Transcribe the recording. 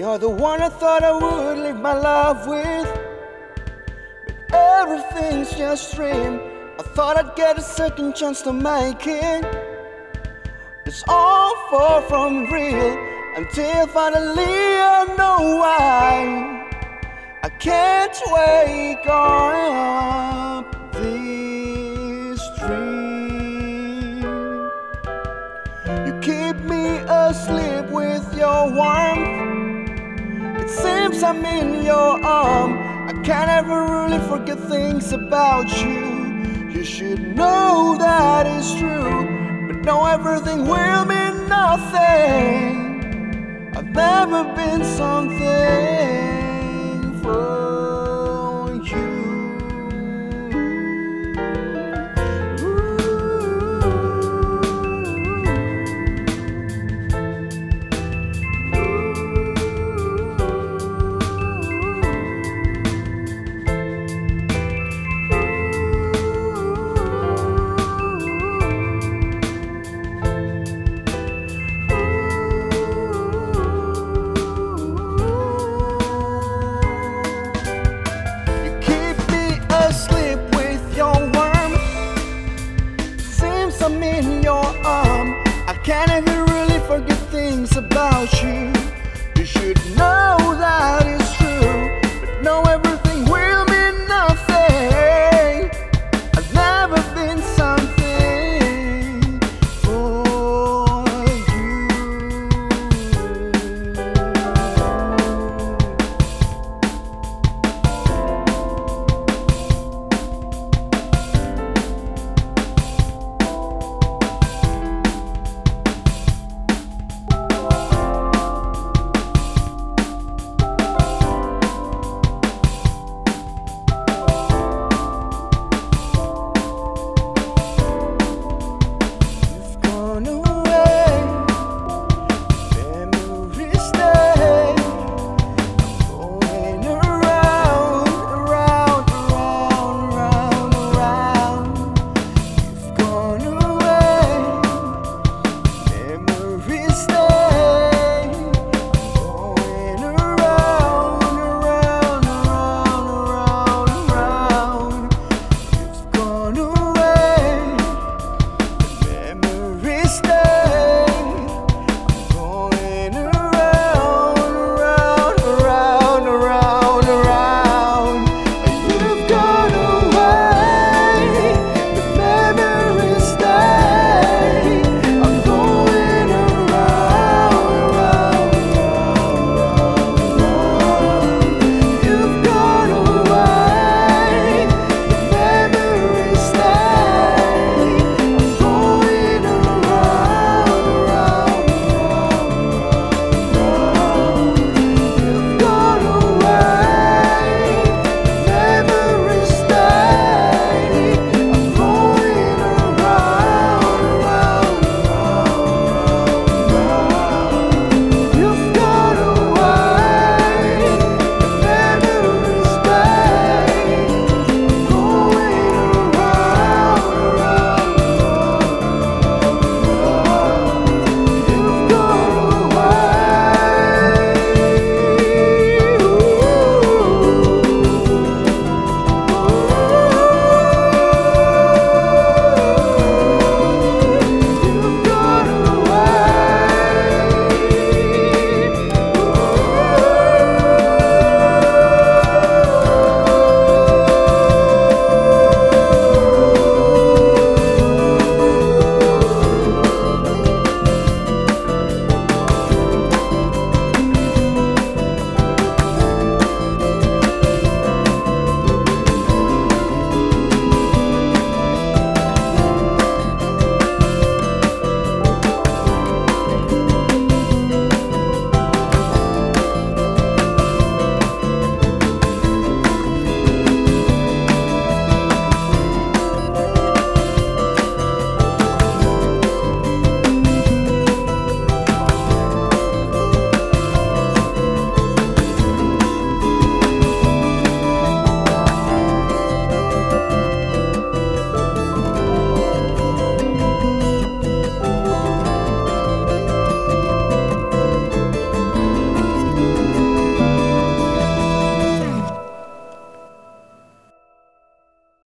You're the one I thought I would live my life with. But everything's just dream. I thought I'd get a second chance to make it. It's all far from real until finally I know why. I can't wake up this dream. You keep me asleep with your warmth. Seems I'm in your arm. I can't ever really forget things about you. You should know that is true, but know everything will mean nothing. I've never been something things about you. You should know that